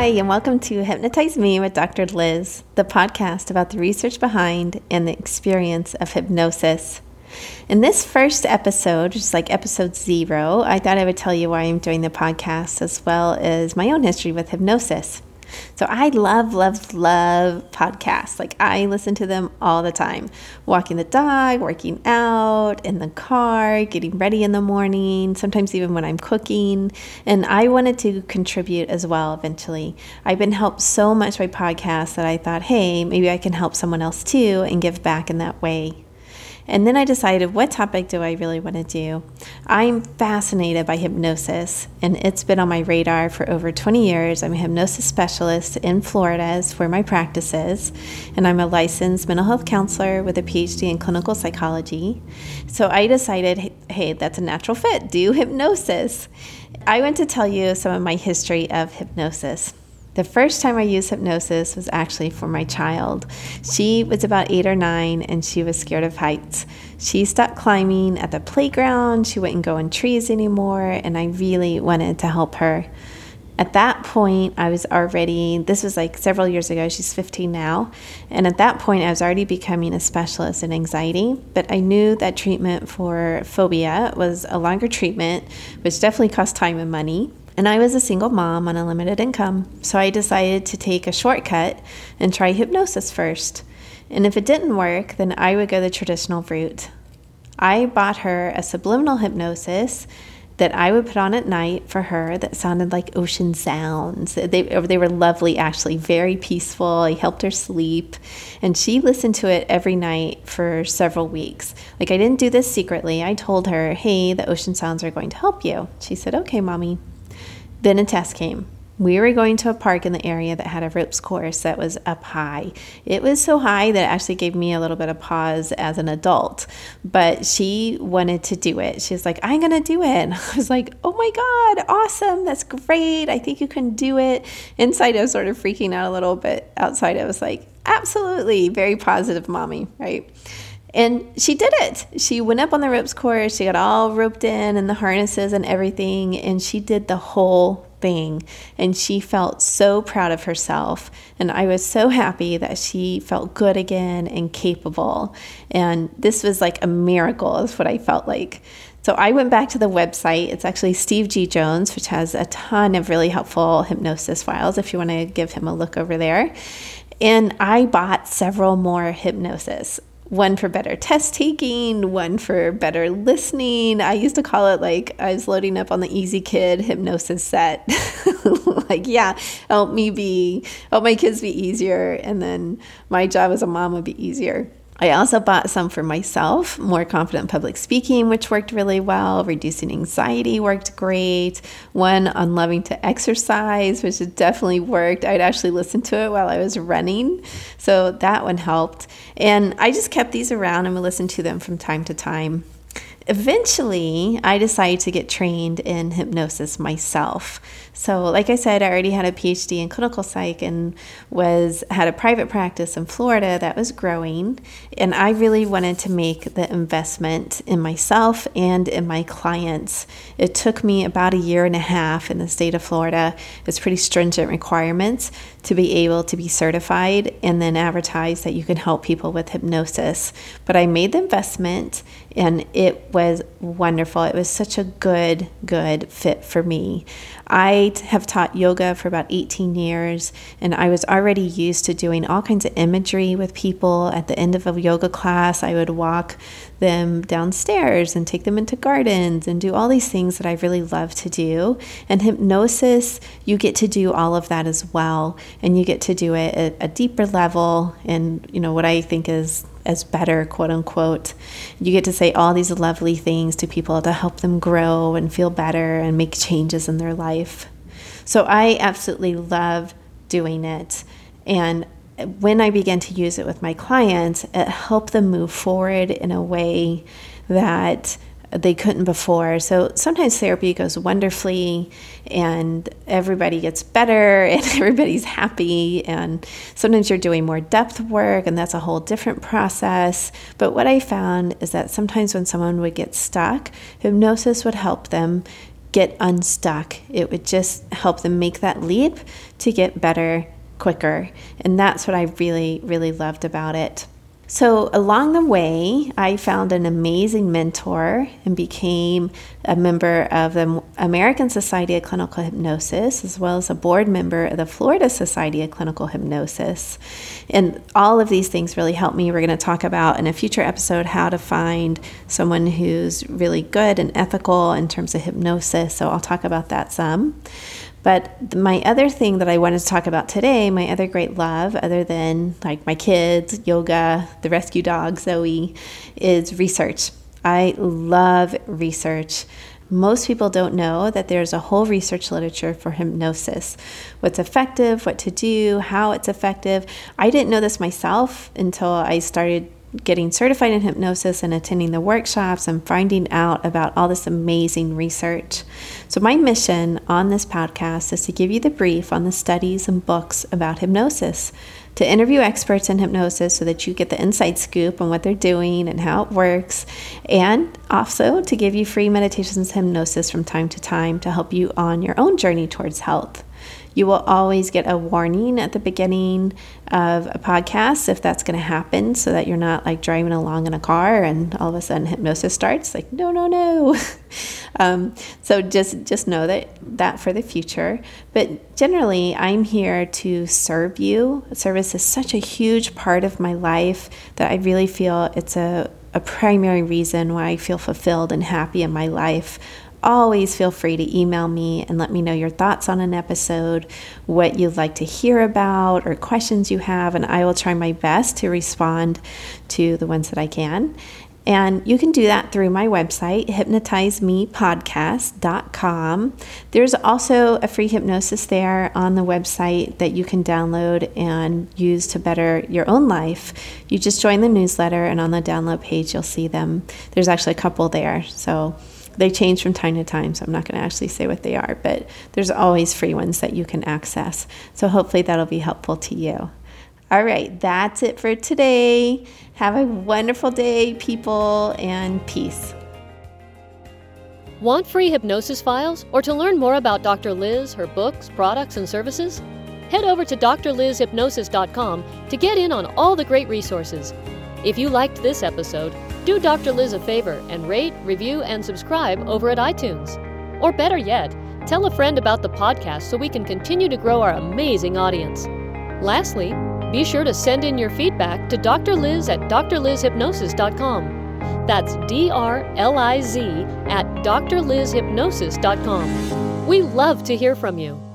Hi, and welcome to Hypnotize Me with Dr. Liz, the podcast about the research behind and the experience of hypnosis. In this first episode, which is like episode zero, I thought I would tell you why I'm doing the podcast as well as my own history with hypnosis. So I love, love, love podcasts. Like I listen to them all the time. Walking the dog, working out, in the car, getting ready in the morning, sometimes even when I'm cooking. And I wanted to contribute as well eventually. I've been helped so much by podcasts that I thought, hey, maybe I can help someone else too and give back in that way. And then I decided what topic do I really want to do? I'm fascinated by hypnosis, and it's been on my radar for over 20 years. I'm a hypnosis specialist in Florida, is where my practice is, and I'm a licensed mental health counselor with a PhD in clinical psychology. So I decided, hey, that's a natural fit, do hypnosis. I want to tell you some of my history of hypnosis. The first time I used hypnosis was actually for my child. She was about eight or nine and she was scared of heights. She stopped climbing at the playground, she wouldn't go in trees anymore, and I really wanted to help her. At that point, I was already, this was like several years ago, she's 15 now, and at that point, I was already becoming a specialist in anxiety. But I knew that treatment for phobia was a longer treatment, which definitely cost time and money. And I was a single mom on a limited income, so I decided to take a shortcut and try hypnosis first. And if it didn't work, then I would go the traditional route. I bought her a subliminal hypnosis that I would put on at night for her that sounded like ocean sounds. They, they were lovely, actually, very peaceful. I helped her sleep, and she listened to it every night for several weeks. Like, I didn't do this secretly. I told her, hey, the ocean sounds are going to help you. She said, okay, mommy. Then a test came. We were going to a park in the area that had a ropes course that was up high. It was so high that it actually gave me a little bit of pause as an adult, but she wanted to do it. She was like, I'm going to do it. And I was like, oh my God, awesome. That's great. I think you can do it. Inside, I was sort of freaking out a little bit. Outside, I was like, absolutely, very positive mommy, right? And she did it. She went up on the ropes course. She got all roped in and the harnesses and everything. And she did the whole thing. And she felt so proud of herself. And I was so happy that she felt good again and capable. And this was like a miracle, is what I felt like. So I went back to the website. It's actually Steve G. Jones, which has a ton of really helpful hypnosis files if you want to give him a look over there. And I bought several more hypnosis one for better test taking, one for better listening. I used to call it like I was loading up on the Easy Kid hypnosis set. like, yeah, help me be, help my kids be easier. And then my job as a mom would be easier. I also bought some for myself, more confident public speaking, which worked really well. Reducing anxiety worked great. One on loving to exercise, which definitely worked. I'd actually listen to it while I was running. So that one helped. And I just kept these around and would listen to them from time to time eventually I decided to get trained in hypnosis myself. So, like I said, I already had a PhD in clinical psych and was had a private practice in Florida that was growing, and I really wanted to make the investment in myself and in my clients. It took me about a year and a half in the state of Florida. It's pretty stringent requirements to be able to be certified and then advertise that you can help people with hypnosis. But I made the investment and it was wonderful. It was such a good, good fit for me. I have taught yoga for about 18 years, and I was already used to doing all kinds of imagery with people. At the end of a yoga class, I would walk them downstairs and take them into gardens and do all these things that I really love to do. And hypnosis, you get to do all of that as well, and you get to do it at a deeper level. And, you know, what I think is as better, quote unquote. You get to say all these lovely things to people to help them grow and feel better and make changes in their life. So I absolutely love doing it. And when I began to use it with my clients, it helped them move forward in a way that they couldn't before. So sometimes therapy goes wonderfully and everybody gets better and everybody's happy. And sometimes you're doing more depth work and that's a whole different process. But what I found is that sometimes when someone would get stuck, hypnosis would help them get unstuck. It would just help them make that leap to get better quicker. And that's what I really, really loved about it. So, along the way, I found an amazing mentor and became a member of the American Society of Clinical Hypnosis, as well as a board member of the Florida Society of Clinical Hypnosis. And all of these things really helped me. We're going to talk about in a future episode how to find someone who's really good and ethical in terms of hypnosis. So, I'll talk about that some. But my other thing that I wanted to talk about today, my other great love, other than like my kids, yoga, the rescue dog, Zoe, is research. I love research. Most people don't know that there's a whole research literature for hypnosis what's effective, what to do, how it's effective. I didn't know this myself until I started getting certified in hypnosis and attending the workshops and finding out about all this amazing research. So, my mission on this podcast is to give you the brief on the studies and books about hypnosis, to interview experts in hypnosis so that you get the inside scoop on what they're doing and how it works, and also to give you free meditations and hypnosis from time to time to help you on your own journey towards health. You will always get a warning at the beginning of a podcast if that's going to happen so that you're not like driving along in a car and all of a sudden hypnosis starts like no no no. Um, so just just know that that for the future. But generally i'm here to serve you. Service is such a huge part of my life that i really feel it's a a primary reason why I feel fulfilled and happy in my life always feel free to email me and let me know your thoughts on an episode, what you'd like to hear about, or questions you have, and I will try my best to respond to the ones that I can. And you can do that through my website, hypnotisemepodcast.com. There's also a free hypnosis there on the website that you can download and use to better your own life. You just join the newsletter, and on the download page, you'll see them. There's actually a couple there. So they change from time to time, so I'm not going to actually say what they are, but there's always free ones that you can access. So hopefully that'll be helpful to you. All right, that's it for today. Have a wonderful day, people, and peace. Want free hypnosis files or to learn more about Dr. Liz, her books, products, and services? Head over to drlizhypnosis.com to get in on all the great resources. If you liked this episode, do Dr. Liz a favor and rate, review, and subscribe over at iTunes. Or better yet, tell a friend about the podcast so we can continue to grow our amazing audience. Lastly, be sure to send in your feedback to Dr. Liz at drlizhypnosis.com. That's D R L I Z at drlizhypnosis.com. We love to hear from you.